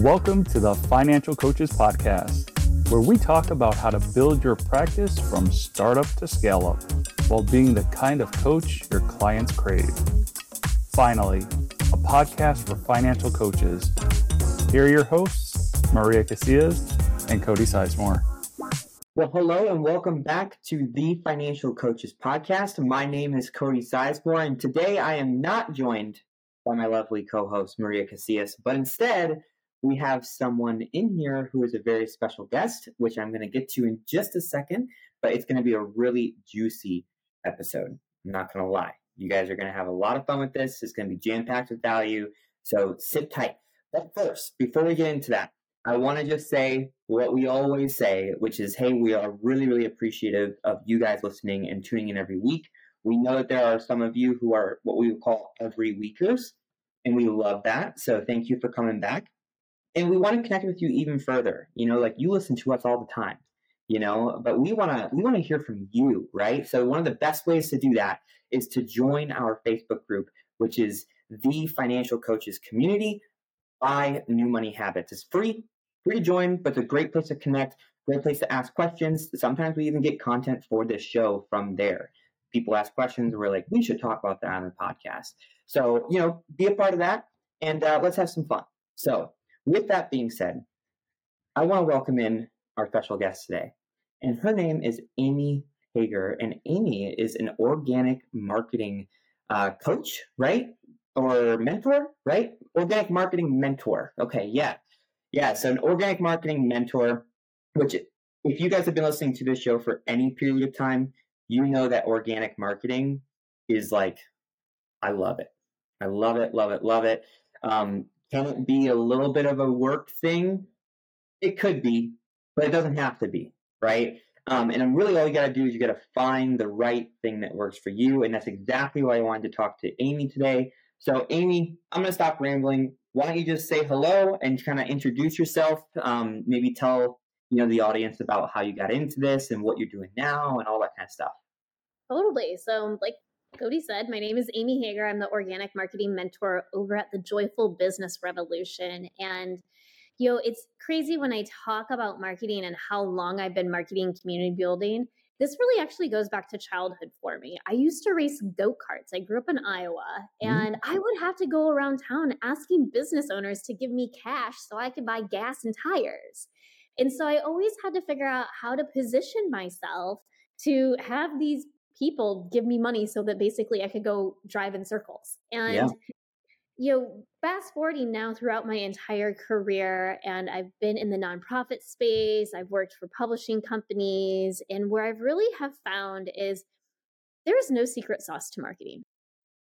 Welcome to the Financial Coaches Podcast, where we talk about how to build your practice from startup to scale up while being the kind of coach your clients crave. Finally, a podcast for financial coaches. Here are your hosts, Maria Casillas and Cody Sizemore. Well, hello and welcome back to the Financial Coaches Podcast. My name is Cody Sizemore, and today I am not joined by my lovely co host, Maria Casillas, but instead, we have someone in here who is a very special guest, which I'm going to get to in just a second, but it's going to be a really juicy episode. I'm not going to lie. You guys are going to have a lot of fun with this. It's going to be jam packed with value. So sit tight. But first, before we get into that, I want to just say what we always say, which is hey, we are really, really appreciative of you guys listening and tuning in every week. We know that there are some of you who are what we would call every weekers, and we love that. So thank you for coming back and we want to connect with you even further you know like you listen to us all the time you know but we want to we want to hear from you right? So one of the best ways to do that is to join our facebook group which is the financial coaches community. By new money habits. It's free free to join but it's a great place to connect great place to ask questions. Sometimes we even get content for this show from there. People ask questions we're like we should talk about that on the podcast. So you know be a part of that and uh, let's have some fun. So with that being said, I want to welcome in our special guest today. And her name is Amy Hager. And Amy is an organic marketing uh, coach, right? Or mentor, right? Organic marketing mentor. Okay, yeah. Yeah, so an organic marketing mentor, which if you guys have been listening to this show for any period of time, you know that organic marketing is like, I love it. I love it, love it, love it. Um, can it be a little bit of a work thing? It could be, but it doesn't have to be, right? Um, and really, all you got to do is you got to find the right thing that works for you. And that's exactly why I wanted to talk to Amy today. So, Amy, I'm going to stop rambling. Why don't you just say hello and kind of introduce yourself? Um, maybe tell you know the audience about how you got into this and what you're doing now and all that kind of stuff. Totally. So, like Cody said, my name is Amy Hager. I'm the organic marketing mentor over at the Joyful Business Revolution. And, you know, it's crazy when I talk about marketing and how long I've been marketing community building. This really actually goes back to childhood for me. I used to race go karts. I grew up in Iowa, and mm-hmm. I would have to go around town asking business owners to give me cash so I could buy gas and tires. And so I always had to figure out how to position myself to have these people give me money so that basically I could go drive in circles. And yeah. you know, fast forwarding now throughout my entire career, and I've been in the nonprofit space, I've worked for publishing companies, and where I've really have found is there is no secret sauce to marketing.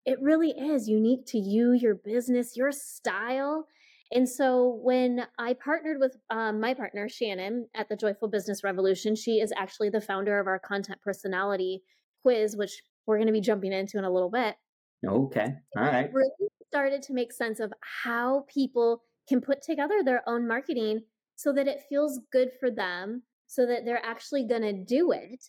It really is unique to you, your business, your style. And so when I partnered with um, my partner, Shannon, at the Joyful Business Revolution, she is actually the founder of our content personality quiz, which we're going to be jumping into in a little bit. Okay. All right. Really started to make sense of how people can put together their own marketing so that it feels good for them, so that they're actually going to do it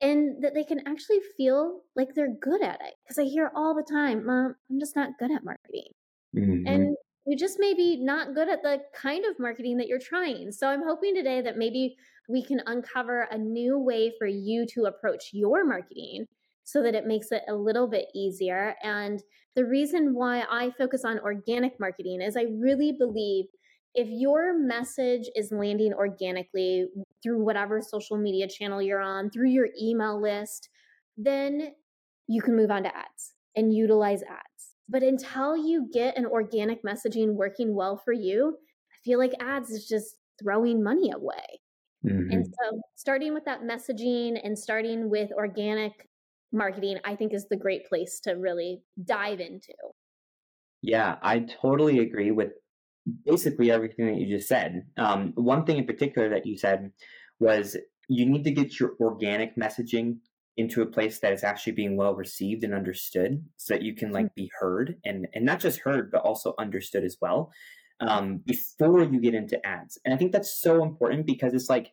and that they can actually feel like they're good at it. Because I hear all the time, Mom, I'm just not good at marketing. Mm-hmm. And you just maybe not good at the kind of marketing that you're trying. So I'm hoping today that maybe we can uncover a new way for you to approach your marketing so that it makes it a little bit easier. And the reason why I focus on organic marketing is I really believe if your message is landing organically through whatever social media channel you're on, through your email list, then you can move on to ads and utilize ads. But until you get an organic messaging working well for you, I feel like ads is just throwing money away. Mm-hmm. And so, starting with that messaging and starting with organic marketing, I think is the great place to really dive into. Yeah, I totally agree with basically everything that you just said. Um, one thing in particular that you said was you need to get your organic messaging into a place that is actually being well received and understood so that you can like mm-hmm. be heard and and not just heard but also understood as well um, before you get into ads. And I think that's so important because it's like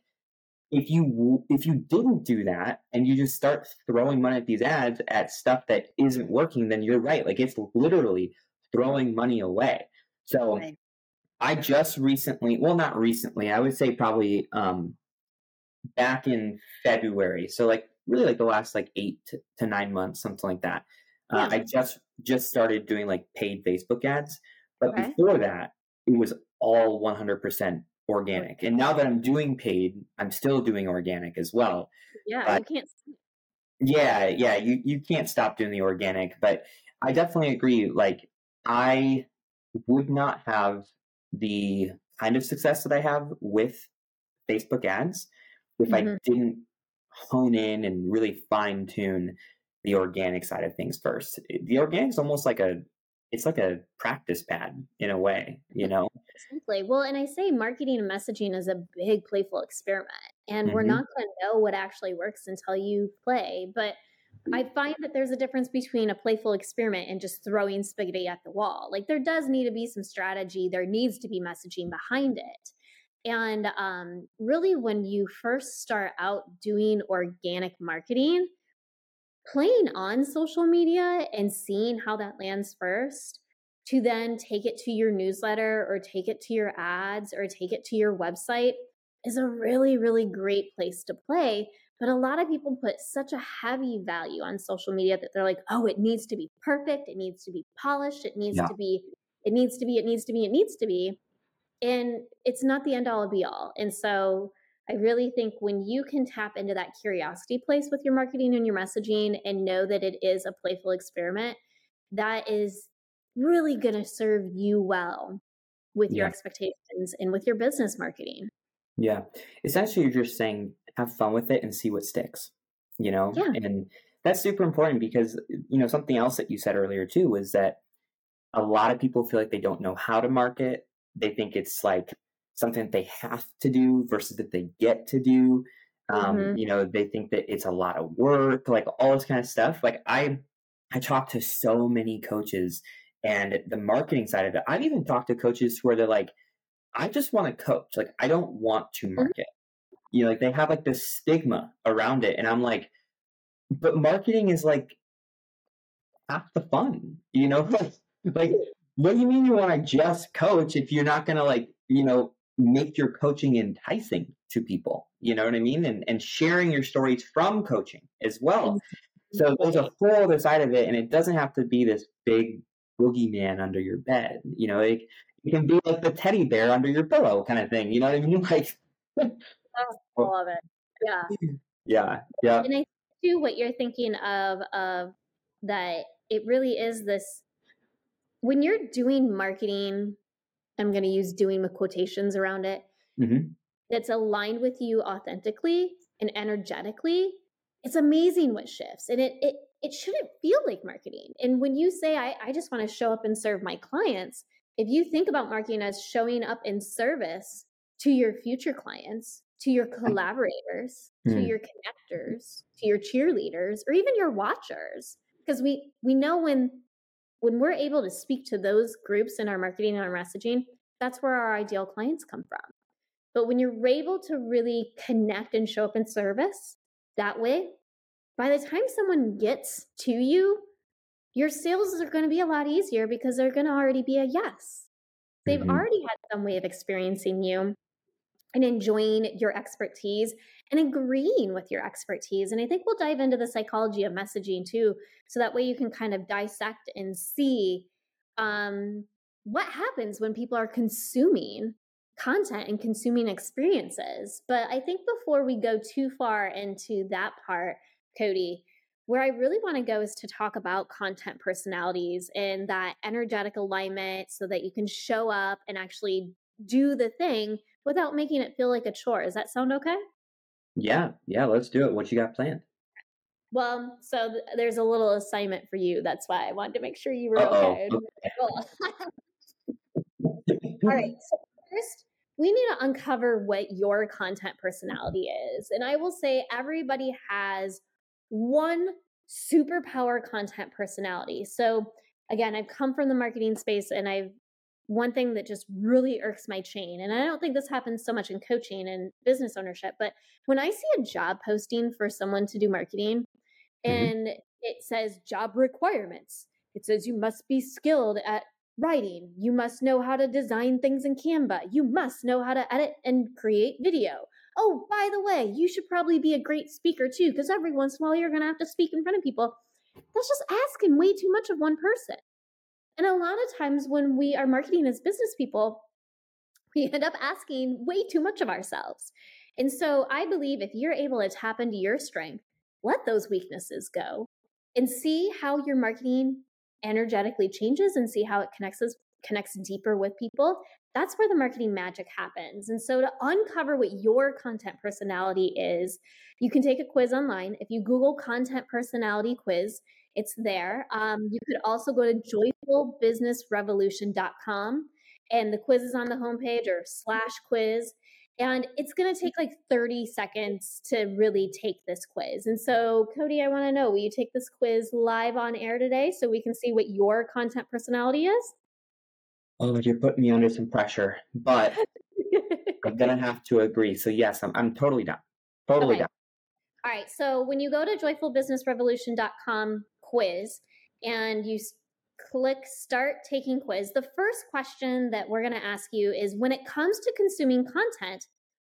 if you if you didn't do that and you just start throwing money at these ads at stuff that isn't working, then you're right. Like it's literally throwing money away. So right. I just recently, well, not recently, I would say probably um, back in February. So like really like the last like eight to, to nine months, something like that. Uh, I just just started doing like paid Facebook ads, but okay. before that, it was all 100% organic. And now that I'm doing paid, I'm still doing organic as well. Yeah, but, you can't. Yeah, yeah, you you can't stop doing the organic, but I definitely agree. Like I would not have the kind of success that I have with Facebook ads if mm-hmm. I didn't hone in and really fine tune the organic side of things first. The organic is almost like a it's like a practice pad in a way, you know? Exactly. Well, and I say marketing and messaging is a big playful experiment. And mm-hmm. we're not going to know what actually works until you play. But I find that there's a difference between a playful experiment and just throwing spaghetti at the wall. Like there does need to be some strategy, there needs to be messaging behind it. And um, really, when you first start out doing organic marketing, playing on social media and seeing how that lands first to then take it to your newsletter or take it to your ads or take it to your website is a really, really great place to play but a lot of people put such a heavy value on social media that they're like, oh, it needs to be perfect. It needs to be polished. It needs yeah. to be, it needs to be, it needs to be, it needs to be. And it's not the end all be all. And so I really think when you can tap into that curiosity place with your marketing and your messaging and know that it is a playful experiment, that is really going to serve you well with yeah. your expectations and with your business marketing. Yeah. Essentially, you're just saying have fun with it and see what sticks, you know? Yeah. And that's super important because, you know, something else that you said earlier too was that a lot of people feel like they don't know how to market. They think it's like something that they have to do versus that they get to do. Um, mm-hmm. You know, they think that it's a lot of work, like all this kind of stuff. Like I, I talk to so many coaches and the marketing side of it. I've even talked to coaches where they're like, I just want to coach. Like I don't want to mm-hmm. market you know like they have like this stigma around it and i'm like but marketing is like half the fun you know like what do you mean you want to just coach if you're not going to like you know make your coaching enticing to people you know what i mean and and sharing your stories from coaching as well so mm-hmm. there's a whole other side of it and it doesn't have to be this big boogeyman under your bed you know like it can be like the teddy bear under your pillow kind of thing you know what i mean like oh, I love it. Yeah. Yeah. Yeah. And I do what you're thinking of of that it really is this when you're doing marketing, I'm going to use doing with quotations around it. Mm-hmm. That's aligned with you authentically and energetically. It's amazing what shifts, and it it it shouldn't feel like marketing. And when you say I, I just want to show up and serve my clients, if you think about marketing as showing up in service to your future clients, to your collaborators, mm. to your connectors, to your cheerleaders, or even your watchers. Because we we know when when we're able to speak to those groups in our marketing and our messaging, that's where our ideal clients come from. But when you're able to really connect and show up in service that way, by the time someone gets to you, your sales are going to be a lot easier because they're going to already be a yes. They've mm-hmm. already had some way of experiencing you and enjoying your expertise and agreeing with your expertise. And I think we'll dive into the psychology of messaging too, so that way you can kind of dissect and see um, what happens when people are consuming content and consuming experiences. But I think before we go too far into that part, Cody, where I really want to go is to talk about content personalities and that energetic alignment so that you can show up and actually do the thing without making it feel like a chore. Does that sound okay? Yeah, yeah, let's do it. What you got planned? Well, so th- there's a little assignment for you. That's why I wanted to make sure you were okay. okay. All right. So first, we need to uncover what your content personality is. And I will say everybody has one superpower content personality. So again, I've come from the marketing space and I've one thing that just really irks my chain, and I don't think this happens so much in coaching and business ownership, but when I see a job posting for someone to do marketing mm-hmm. and it says job requirements, it says you must be skilled at writing. You must know how to design things in Canva. You must know how to edit and create video. Oh, by the way, you should probably be a great speaker too, because every once in a while you're going to have to speak in front of people. That's just asking way too much of one person. And a lot of times when we are marketing as business people, we end up asking way too much of ourselves. And so I believe if you're able to tap into your strength, let those weaknesses go and see how your marketing energetically changes and see how it connects us, connects deeper with people that's where the marketing magic happens and so to uncover what your content personality is you can take a quiz online if you google content personality quiz it's there um, you could also go to joyfulbusinessrevolution.com and the quiz is on the homepage or slash quiz and it's going to take like 30 seconds to really take this quiz. And so, Cody, I want to know will you take this quiz live on air today so we can see what your content personality is? Oh, you're putting me under some pressure, but I'm going to have to agree. So, yes, I'm, I'm totally down. Totally okay. down. All right. So, when you go to joyfulbusinessrevolution.com quiz and you click start taking quiz, the first question that we're going to ask you is when it comes to consuming content,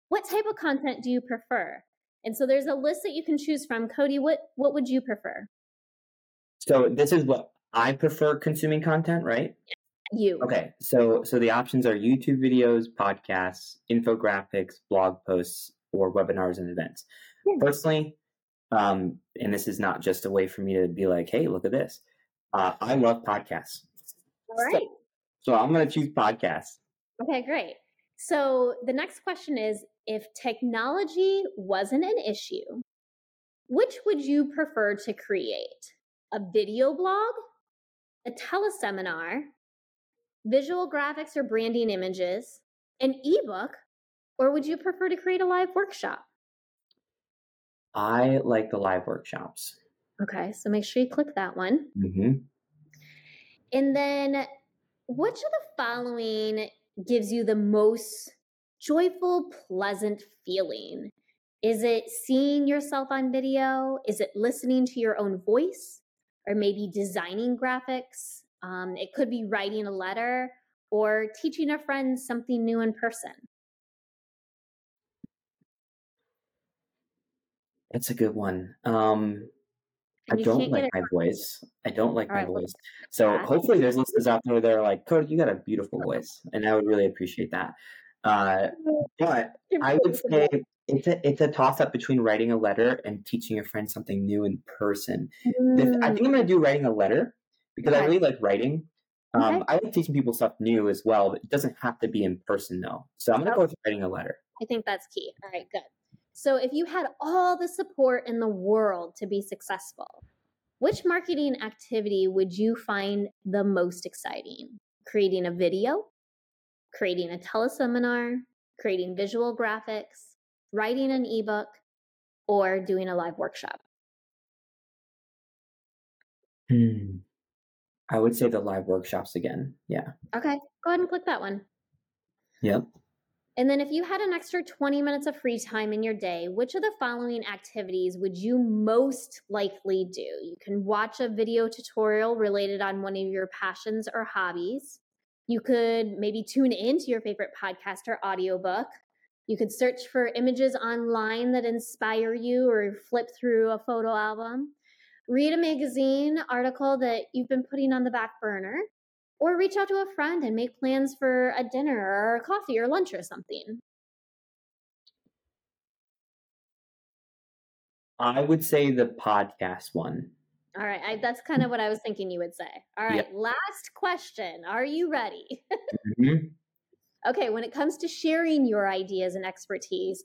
what type of content do you prefer? And so there's a list that you can choose from. Cody, what what would you prefer? So this is what I prefer consuming content, right? You. Okay. So so the options are YouTube videos, podcasts, infographics, blog posts, or webinars and events. Yeah. Personally, um, and this is not just a way for me to be like, hey, look at this. Uh, I love podcasts. All right. So, so I'm going to choose podcasts. Okay, great. So the next question is if technology wasn't an issue, which would you prefer to create? A video blog, a teleseminar, visual graphics or branding images, an ebook, or would you prefer to create a live workshop? I like the live workshops. Okay, so make sure you click that one. Mm-hmm. And then, which of the following gives you the most joyful, pleasant feeling? Is it seeing yourself on video? Is it listening to your own voice? Or maybe designing graphics? Um, it could be writing a letter or teaching a friend something new in person. That's a good one. Um, I don't like my voice. I don't like All my right, voice. So yeah. hopefully there's listeners out there that are like, Cody, you got a beautiful voice. And I would really appreciate that. Uh, but I would say it's a it's a toss up between writing a letter and teaching a friend something new in person. Mm. I think I'm gonna do writing a letter because okay. I really like writing. Um, okay. I like teaching people stuff new as well, but it doesn't have to be in person though. So I'm gonna go with writing a letter. I think that's key. All right, good. So, if you had all the support in the world to be successful, which marketing activity would you find the most exciting? Creating a video, creating a teleseminar, creating visual graphics, writing an ebook, or doing a live workshop? Hmm. I would say the live workshops again. Yeah. Okay. Go ahead and click that one. Yep. And then if you had an extra 20 minutes of free time in your day, which of the following activities would you most likely do? You can watch a video tutorial related on one of your passions or hobbies. You could maybe tune into your favorite podcast or audiobook. You could search for images online that inspire you or flip through a photo album. Read a magazine article that you've been putting on the back burner or reach out to a friend and make plans for a dinner or a coffee or lunch or something. I would say the podcast one. All right, I, that's kind of what I was thinking you would say. All right, yep. last question. Are you ready? mm-hmm. Okay, when it comes to sharing your ideas and expertise,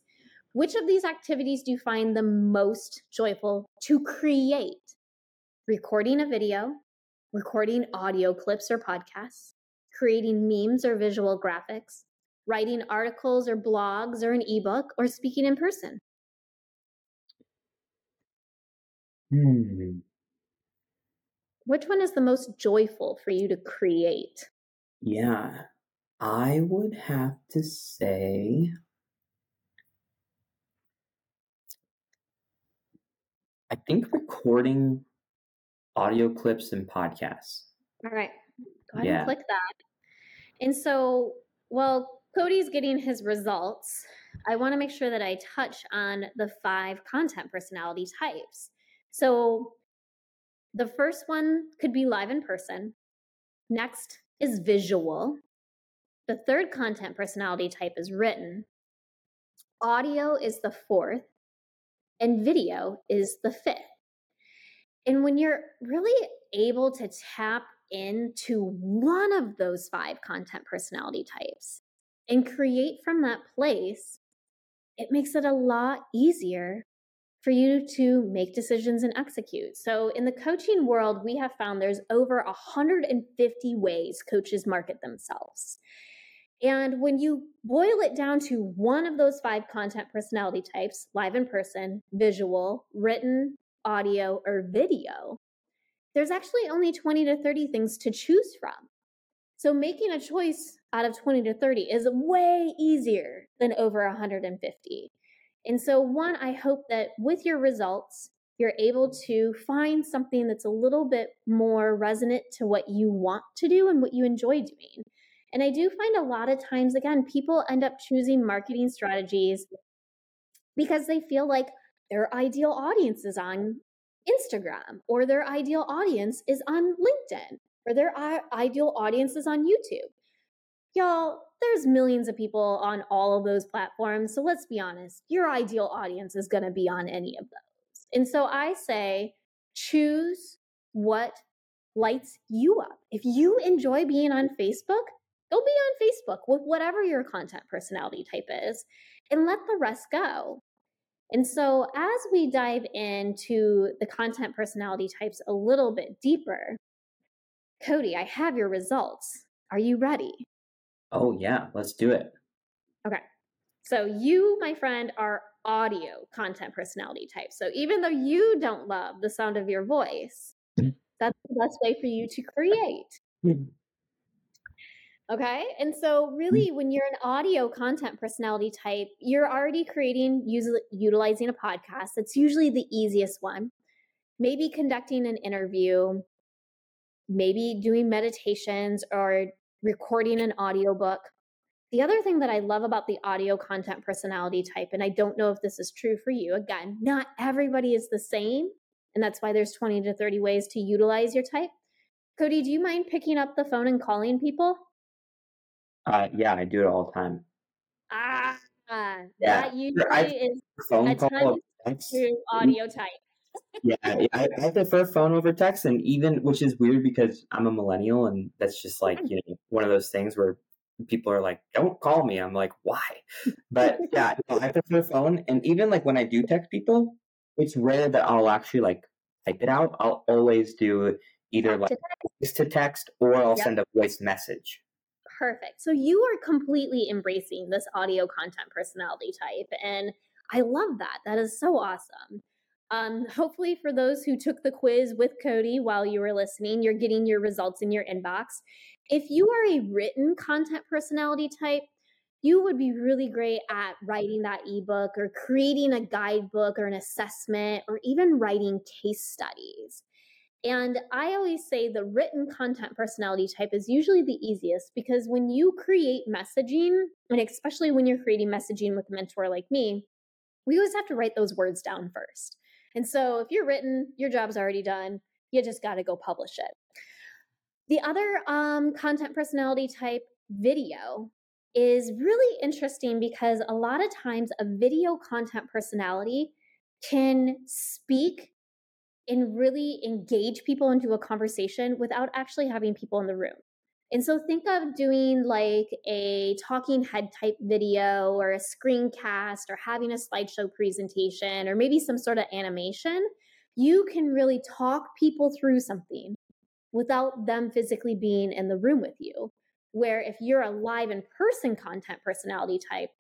which of these activities do you find the most joyful to create? Recording a video, recording audio clips or podcasts, creating memes or visual graphics, writing articles or blogs or an ebook, or speaking in person? Hmm. Which one is the most joyful for you to create? Yeah, I would have to say. I think recording audio clips and podcasts. All right. Go ahead yeah. and click that. And so, while Cody's getting his results, I want to make sure that I touch on the five content personality types. So, the first one could be live in person. Next is visual. The third content personality type is written. Audio is the fourth. And video is the fifth. And when you're really able to tap into one of those five content personality types and create from that place, it makes it a lot easier for you to make decisions and execute. So in the coaching world, we have found there's over 150 ways coaches market themselves. And when you boil it down to one of those five content personality types live in person, visual, written, audio, or video there's actually only 20 to 30 things to choose from. So making a choice out of 20 to 30 is way easier than over 150. And so, one, I hope that with your results, you're able to find something that's a little bit more resonant to what you want to do and what you enjoy doing. And I do find a lot of times, again, people end up choosing marketing strategies because they feel like their ideal audience is on Instagram, or their ideal audience is on LinkedIn, or their ideal audience is on YouTube. Y'all, there's millions of people on all of those platforms. So let's be honest, your ideal audience is going to be on any of those. And so I say choose what lights you up. If you enjoy being on Facebook, go be on Facebook with whatever your content personality type is and let the rest go. And so, as we dive into the content personality types a little bit deeper, Cody, I have your results. Are you ready? Oh, yeah, let's do it. Okay. So, you, my friend, are audio content personality type. So, even though you don't love the sound of your voice, mm-hmm. that's the best way for you to create. Mm-hmm. Okay. And so, mm. really, when you're an audio content personality type, you're already creating, utilizing a podcast. That's usually the easiest one. Maybe conducting an interview, maybe doing meditations or recording an audiobook. The other thing that I love about the audio content personality type, and I don't know if this is true for you, again, not everybody is the same. And that's why there's 20 to 30 ways to utilize your type. Cody, do you mind picking up the phone and calling people? Uh, yeah, I do it all the time. Ah, yeah. that usually I is phone a call to audio type. yeah, I, I prefer phone over text, and even which is weird because I'm a millennial, and that's just like mm. you know one of those things where people are like, "Don't call me." I'm like, "Why?" But yeah, I prefer phone, and even like when I do text people, it's rare that I'll actually like type it out. I'll always do either like text to text or I'll yep. send a voice message. Perfect. So you are completely embracing this audio content personality type. And I love that. That is so awesome. Um, hopefully, for those who took the quiz with Cody while you were listening, you're getting your results in your inbox. If you are a written content personality type, you would be really great at writing that ebook or creating a guidebook or an assessment or even writing case studies. And I always say the written content personality type is usually the easiest because when you create messaging, and especially when you're creating messaging with a mentor like me, we always have to write those words down first. And so if you're written, your job's already done. You just got to go publish it. The other um, content personality type, video, is really interesting because a lot of times a video content personality can speak and really engage people into a conversation without actually having people in the room. And so think of doing like a talking head type video or a screencast or having a slideshow presentation or maybe some sort of animation. You can really talk people through something without them physically being in the room with you. Where if you're a live in person content personality type,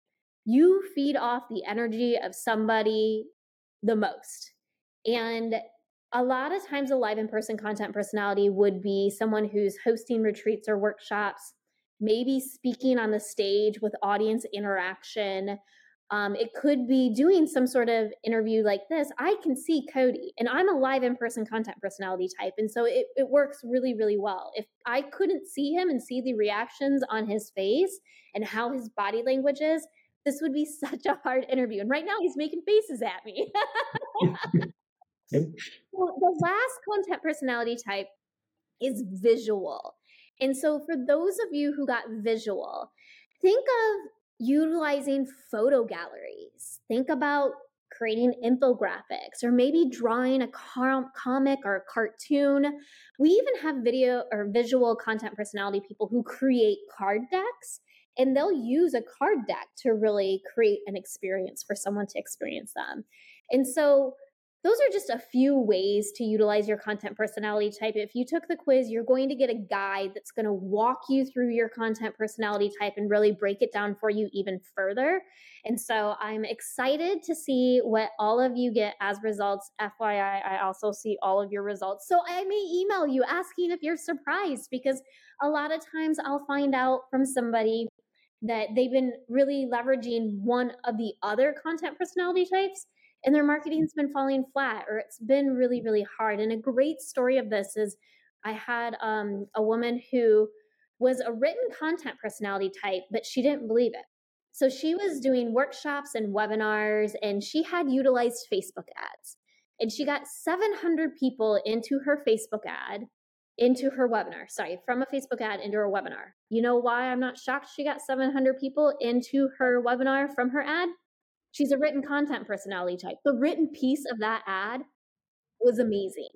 you feed off the energy of somebody the most. And a lot of times a live in person content personality would be someone who's hosting retreats or workshops, maybe speaking on the stage with audience interaction, Um, it could be doing some sort of interview like this. I can see Cody, and I'm a live in person content personality type. And so it, it works really, really well. If I couldn't see him and see the reactions on his face and how his body language is, this would be such a hard interview. And right now he's making faces at me. well, the last content personality type is visual. And so for those of you who got visual, think of utilizing photo galleries. Think about creating infographics or maybe drawing a com- comic or a cartoon. We even have video or visual content personality people who create card decks and they'll use a card deck to really create an experience for someone to experience them. And so those are just a few ways to utilize your content personality type. If you took the quiz, you're going to get a guide that's going to walk you through your content personality type and really break it down for you even further. And so I'm excited to see what all of you get as results. FYI, I also see all of your results. So I may email you asking if you're surprised because a lot of times I'll find out from somebody that they've been really leveraging one of the other content personality types and their marketing's been falling flat or it's been really really hard. And a great story of this is i had um, a woman who was a written content personality type but she didn't believe it. So she was doing workshops and webinars and she had utilized facebook ads. And she got 700 people into her facebook ad into her webinar sorry from a facebook ad into her webinar. You know why i'm not shocked she got 700 people into her webinar from her ad She's a written content personality type. The written piece of that ad was amazing.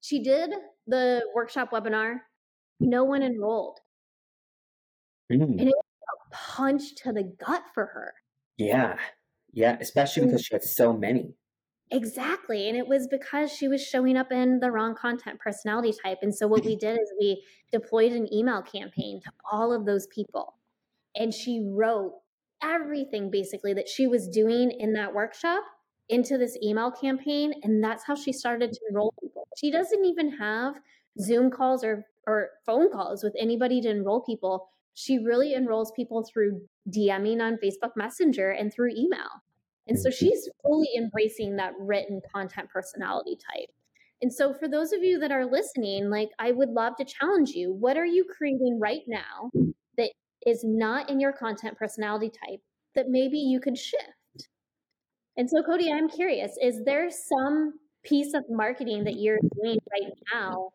She did the workshop webinar. No one enrolled. Mm. And it was a punch to the gut for her. Yeah. Yeah. Especially because she had so many. Exactly. And it was because she was showing up in the wrong content personality type. And so what we did is we deployed an email campaign to all of those people. And she wrote everything basically that she was doing in that workshop into this email campaign. And that's how she started to enroll people. She doesn't even have Zoom calls or, or phone calls with anybody to enroll people. She really enrolls people through DMing on Facebook Messenger and through email. And so mm-hmm. she's fully embracing that written content personality type. And so for those of you that are listening, like I would love to challenge you. What are you creating right now is not in your content personality type that maybe you could shift. And so, Cody, I'm curious is there some piece of marketing that you're doing right now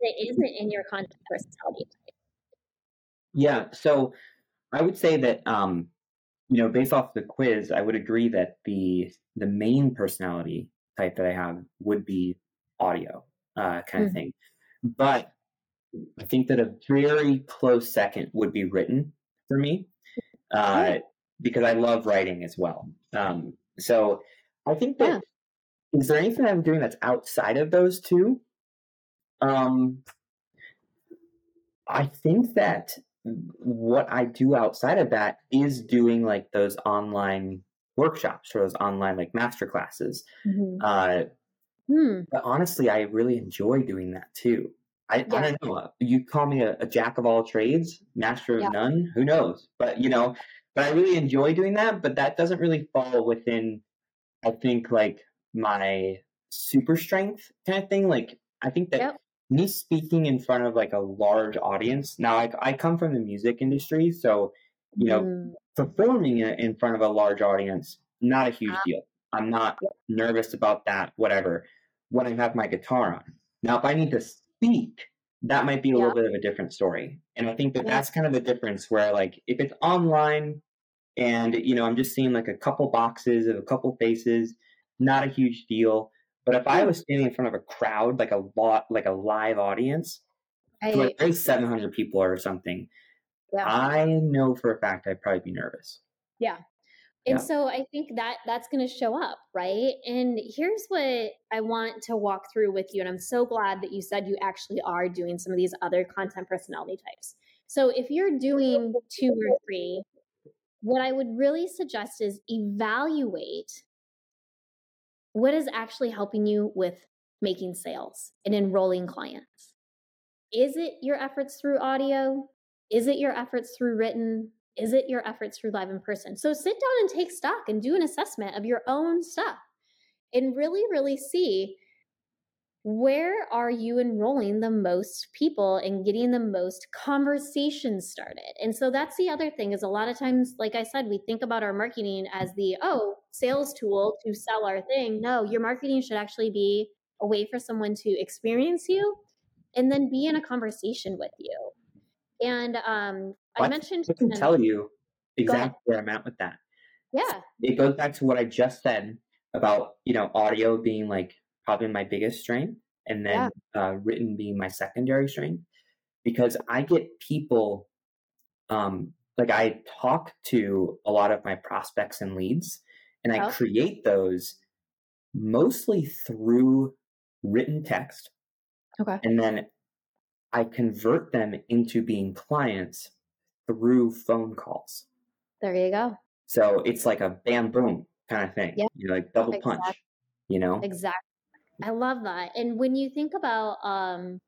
that isn't in your content personality type? Yeah. So, I would say that, um, you know, based off the quiz, I would agree that the the main personality type that I have would be audio uh, kind mm-hmm. of thing. But I think that a very close second would be written for me uh, because I love writing as well. Um, so I think that yeah. is there anything I'm doing that's outside of those two? Um, I think that what I do outside of that is doing like those online workshops or those online like master classes. Mm-hmm. Uh, hmm. But honestly, I really enjoy doing that too. I, yeah. I don't know. You call me a, a, jack of all trades, master of yeah. none. Who knows? But you know, but I really enjoy doing that. But that doesn't really fall within, I think, like my super strength kind of thing. Like I think that yep. me speaking in front of like a large audience. Now I, I come from the music industry, so you know, mm. performing in front of a large audience, not a huge uh, deal. I'm not nervous about that. Whatever. When I have my guitar on. Now, if I need to speak, that might be a yeah. little bit of a different story. And I think that yeah. that's kind of the difference where, like, if it's online and, you know, I'm just seeing like a couple boxes of a couple faces, not a huge deal. But if I was standing in front of a crowd, like a lot, like a live audience, I, like there's 700 people or something, yeah. I know for a fact I'd probably be nervous. Yeah. And yeah. so I think that that's going to show up, right? And here's what I want to walk through with you. And I'm so glad that you said you actually are doing some of these other content personality types. So if you're doing two or three, what I would really suggest is evaluate what is actually helping you with making sales and enrolling clients. Is it your efforts through audio? Is it your efforts through written? Is it your efforts through live in person? So sit down and take stock and do an assessment of your own stuff and really, really see where are you enrolling the most people and getting the most conversations started. And so that's the other thing is a lot of times like i said we think about our marketing as the oh sales tool to sell our thing. No your marketing should actually be a way for someone to experience you and then be in a conversation with you. And um i mentioned i can tell you exactly where i'm at with that yeah it goes back to what i just said about you know audio being like probably my biggest strength, and then yeah. uh, written being my secondary strength, because I get people, um, like I talk to a lot of my prospects and leads, and I oh. create those mostly through written text. Okay. And then I convert them into being clients through phone calls. There you go. So it's like a bam boom kind of thing. Yeah. You know, like double exactly. punch. You know? Exactly. I love that. And when you think about um,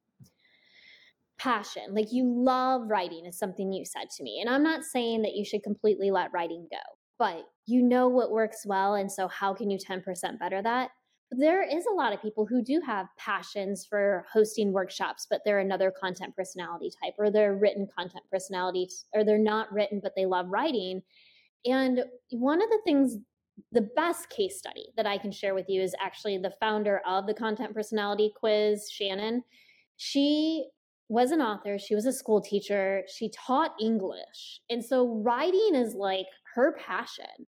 passion, like you love writing, is something you said to me. And I'm not saying that you should completely let writing go, but you know what works well. And so, how can you 10% better that? There is a lot of people who do have passions for hosting workshops, but they're another content personality type, or they're written content personality, or they're not written, but they love writing. And one of the things the best case study that I can share with you is actually the founder of the content personality quiz, Shannon. She was an author, she was a school teacher, she taught English. And so writing is like her passion.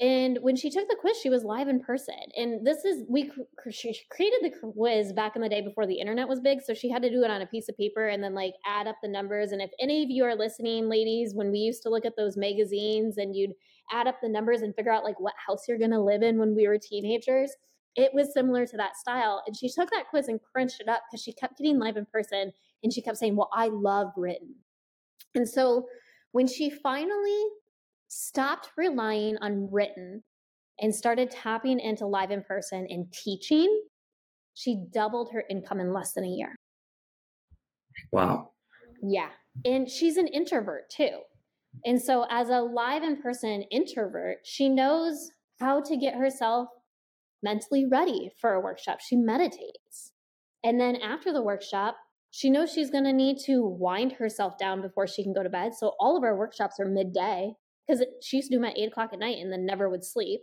And when she took the quiz, she was live in person. And this is, we she created the quiz back in the day before the internet was big. So she had to do it on a piece of paper and then like add up the numbers. And if any of you are listening, ladies, when we used to look at those magazines and you'd add up the numbers and figure out like what house you're going to live in when we were teenagers, it was similar to that style. And she took that quiz and crunched it up because she kept getting live in person and she kept saying, Well, I love written. And so when she finally stopped relying on written and started tapping into live in person and teaching, she doubled her income in less than a year. Wow. Yeah. And she's an introvert too. And so, as a live in person introvert, she knows how to get herself mentally ready for a workshop. She meditates. And then after the workshop, she knows she's going to need to wind herself down before she can go to bed. So, all of our workshops are midday because she used to do them at eight o'clock at night and then never would sleep.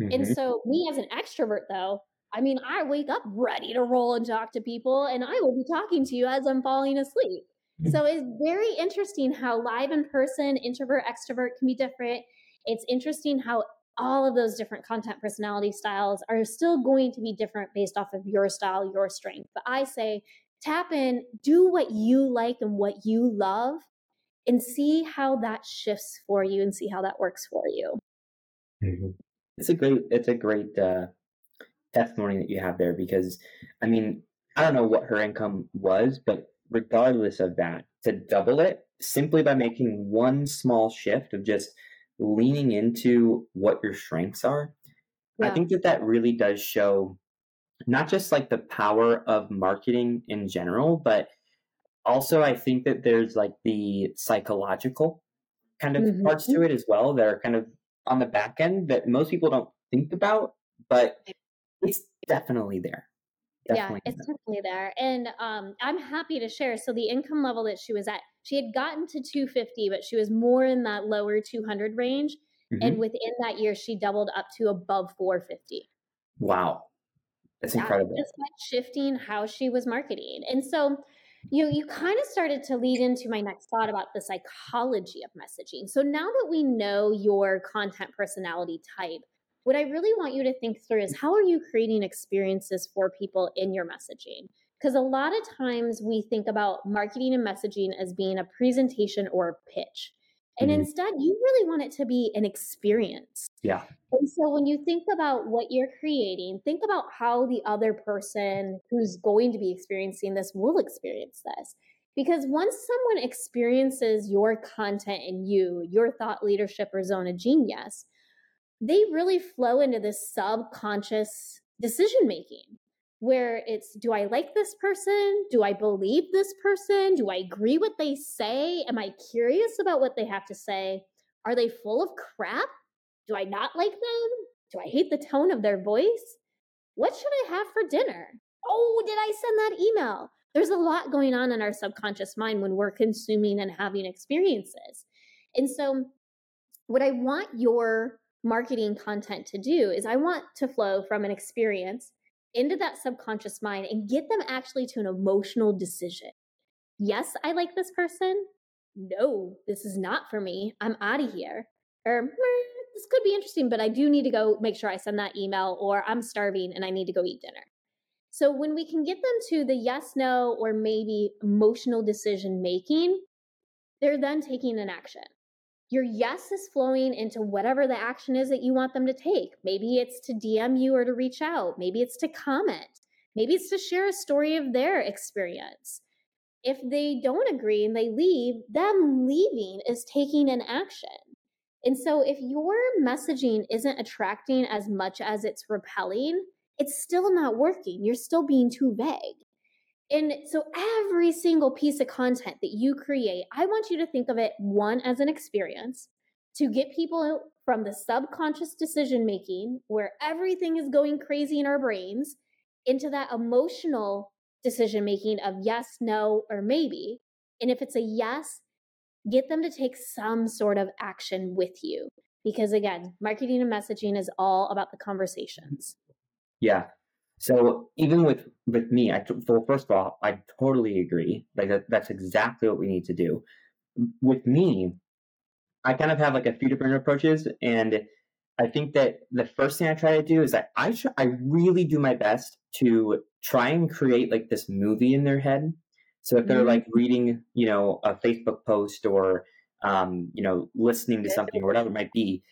Mm-hmm. And so, me as an extrovert, though, I mean, I wake up ready to roll and talk to people, and I will be talking to you as I'm falling asleep. Mm-hmm. So, it's very interesting how live in person, introvert, extrovert can be different. It's interesting how all of those different content personality styles are still going to be different based off of your style, your strength. But I say, tap in, do what you like and what you love, and see how that shifts for you and see how that works for you. Mm-hmm. It's a great, it's a great uh, testimony that you have there because, I mean, I don't know what her income was, but regardless of that, to double it simply by making one small shift of just leaning into what your strengths are, yeah. I think that that really does show not just like the power of marketing in general, but also i think that there's like the psychological kind of mm-hmm. parts to it as well that are kind of on the back end that most people don't think about but it's definitely there definitely yeah it's there. definitely there and um, i'm happy to share so the income level that she was at she had gotten to 250 but she was more in that lower 200 range mm-hmm. and within that year she doubled up to above 450 wow that's incredible just by shifting how she was marketing and so you you kind of started to lead into my next thought about the psychology of messaging. So now that we know your content personality type, what I really want you to think through is how are you creating experiences for people in your messaging? Because a lot of times we think about marketing and messaging as being a presentation or a pitch. And mm-hmm. instead, you really want it to be an experience. Yeah. And so when you think about what you're creating, think about how the other person who's going to be experiencing this will experience this. Because once someone experiences your content and you, your thought leadership or zone of genius, they really flow into this subconscious decision making. Where it's do I like this person? Do I believe this person? Do I agree what they say? Am I curious about what they have to say? Are they full of crap? Do I not like them? Do I hate the tone of their voice? What should I have for dinner? Oh, did I send that email? There's a lot going on in our subconscious mind when we're consuming and having experiences. And so, what I want your marketing content to do is I want to flow from an experience into that subconscious mind and get them actually to an emotional decision. Yes, I like this person. No, this is not for me. I'm out of here. Or this could be interesting, but I do need to go make sure I send that email, or I'm starving and I need to go eat dinner. So when we can get them to the yes, no, or maybe emotional decision making, they're then taking an action your yes is flowing into whatever the action is that you want them to take. Maybe it's to DM you or to reach out. Maybe it's to comment. Maybe it's to share a story of their experience. If they don't agree and they leave, them leaving is taking an action. And so if your messaging isn't attracting as much as it's repelling, it's still not working. You're still being too vague. And so every single piece of content that you create, I want you to think of it one as an experience to get people from the subconscious decision making where everything is going crazy in our brains into that emotional decision making of yes, no, or maybe. And if it's a yes, get them to take some sort of action with you. Because again, marketing and messaging is all about the conversations. Yeah. So even with with me, I well, first of all, I totally agree. Like that, that's exactly what we need to do. With me, I kind of have like a few different approaches, and I think that the first thing I try to do is that I try, I really do my best to try and create like this movie in their head. So if they're mm-hmm. like reading, you know, a Facebook post or um, you know, listening to something or whatever it might be,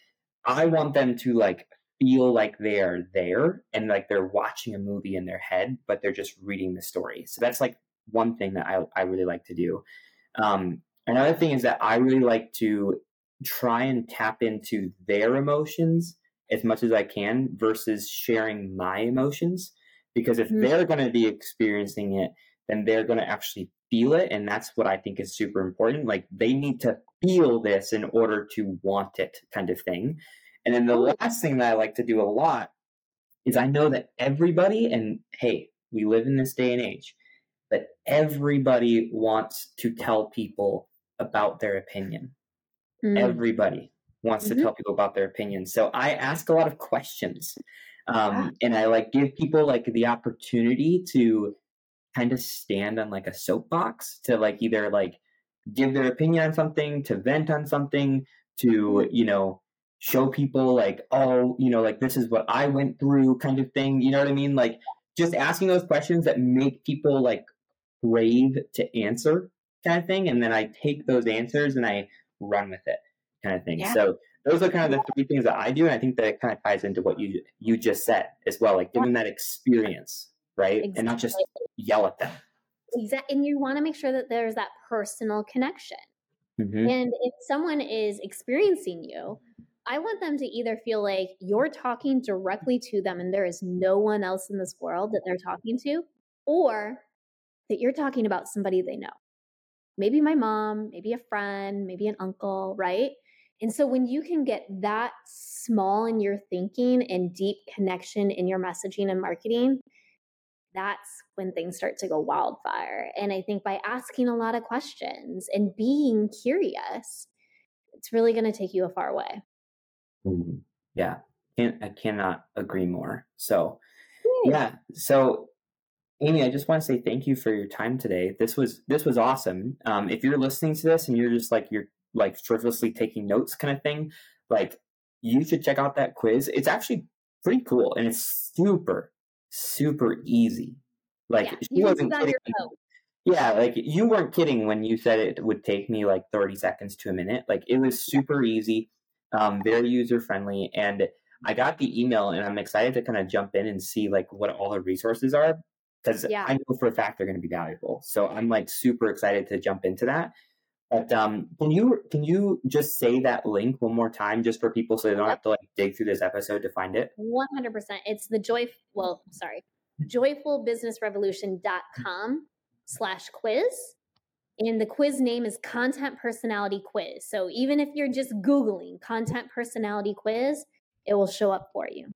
I want them to like feel like they're there and like they're watching a movie in their head, but they're just reading the story. So that's like one thing that I, I really like to do. Um, another thing is that I really like to try and tap into their emotions as much as I can versus sharing my emotions. Because if mm-hmm. they're going to be experiencing it, then they're going to actually feel it. And that's what I think is super important. Like they need to feel this in order to want it, kind of thing. And then the last thing that I like to do a lot is I know that everybody, and hey, we live in this day and age, that everybody wants to tell people about their opinion. Mm. Everybody wants mm-hmm. to tell people about their opinion. So I ask a lot of questions. Um, and I like give people like the opportunity to kind of stand on like a soapbox to like either like give their opinion on something, to vent on something, to, mm-hmm. you know, show people like, oh, you know, like this is what I went through kind of thing. You know what I mean? Like just asking those questions that make people like brave to answer kind of thing. And then I take those answers and I run with it kind of thing. Yeah. So those are kind of the three things that I do. And I think that it kind of ties into what you you just said as well, like giving that experience, right? Exactly. And not just yell at them. Exactly. And you want to make sure that there's that personal connection. Mm-hmm. And if someone is experiencing you, I want them to either feel like you're talking directly to them and there is no one else in this world that they're talking to, or that you're talking about somebody they know. Maybe my mom, maybe a friend, maybe an uncle, right? And so when you can get that small in your thinking and deep connection in your messaging and marketing, that's when things start to go wildfire. And I think by asking a lot of questions and being curious, it's really going to take you a far way. Mm, yeah, can I cannot agree more. So, yeah. So, Amy, I just want to say thank you for your time today. This was this was awesome. Um, if you're listening to this and you're just like you're like frivolously taking notes kind of thing, like you should check out that quiz. It's actually pretty cool and it's super super easy. Like yeah, she wasn't kidding. Yeah, like you weren't kidding when you said it would take me like 30 seconds to a minute. Like it was super easy um, very user friendly. And I got the email, and I'm excited to kind of jump in and see like what all the resources are because yeah. I know for a fact they're going to be valuable. So I'm like super excited to jump into that. But um, can you can you just say that link one more time, just for people, so they don't have to like dig through this episode to find it? One hundred percent. It's the joy. Well, sorry, joyfulbusinessrevolution.com slash quiz. And the quiz name is Content Personality Quiz. So even if you're just Googling Content Personality Quiz, it will show up for you.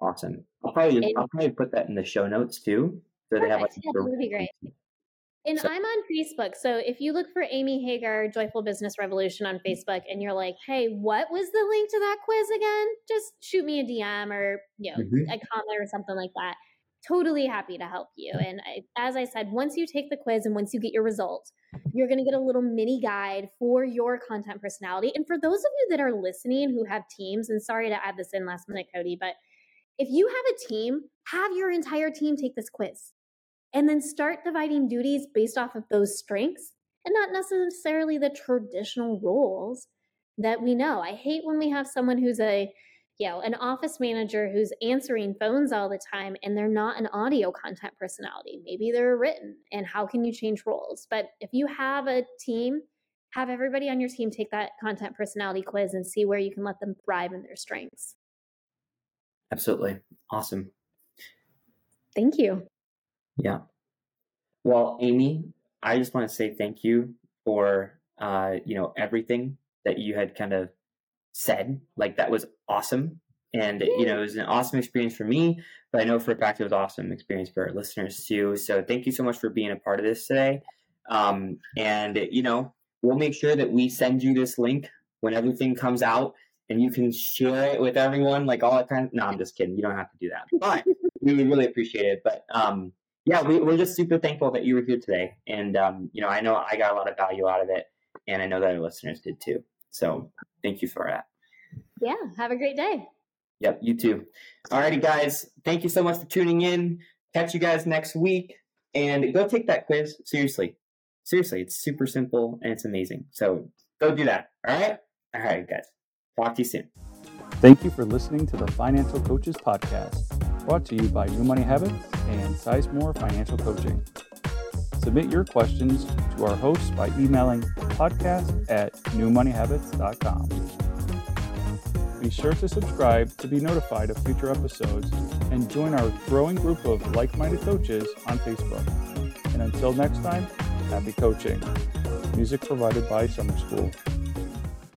Awesome. I'll probably, and, I'll probably put that in the show notes too. So they have like yeah, that would be great. And so, I'm on Facebook. So if you look for Amy Hager, Joyful Business Revolution on Facebook, and you're like, hey, what was the link to that quiz again? Just shoot me a DM or, you know, mm-hmm. a comment or something like that. Totally happy to help you. And I, as I said, once you take the quiz and once you get your results, you're going to get a little mini guide for your content personality. And for those of you that are listening who have teams, and sorry to add this in last minute, Cody, but if you have a team, have your entire team take this quiz and then start dividing duties based off of those strengths and not necessarily the traditional roles that we know. I hate when we have someone who's a know, an office manager who's answering phones all the time and they're not an audio content personality. Maybe they're written. And how can you change roles? But if you have a team, have everybody on your team take that content personality quiz and see where you can let them thrive in their strengths. Absolutely. Awesome. Thank you. Yeah. Well, Amy, I just want to say thank you for uh, you know everything that you had kind of said. Like that was awesome, and you know it was an awesome experience for me. But I know for a fact it was awesome experience for our listeners too. So thank you so much for being a part of this today. Um, and you know we'll make sure that we send you this link when everything comes out and you can share it with everyone like all the time. No, I'm just kidding. You don't have to do that. But we would really appreciate it. But um, yeah, we, are just super thankful that you were here today. And, um, you know, I know I got a lot of value out of it, and I know that our listeners did too. So thank you for that. Yeah. Have a great day. Yep. You too. All righty, guys. Thank you so much for tuning in. Catch you guys next week. And go take that quiz. Seriously. Seriously. It's super simple and it's amazing. So go do that. All right. All right, guys. Talk to you soon. Thank you for listening to the Financial Coaches Podcast, brought to you by New Money Habits and Sizemore Financial Coaching. Submit your questions to our hosts by emailing podcast at newmoneyhabits.com. Be sure to subscribe to be notified of future episodes and join our growing group of like minded coaches on Facebook. And until next time, happy coaching. Music provided by Summer School.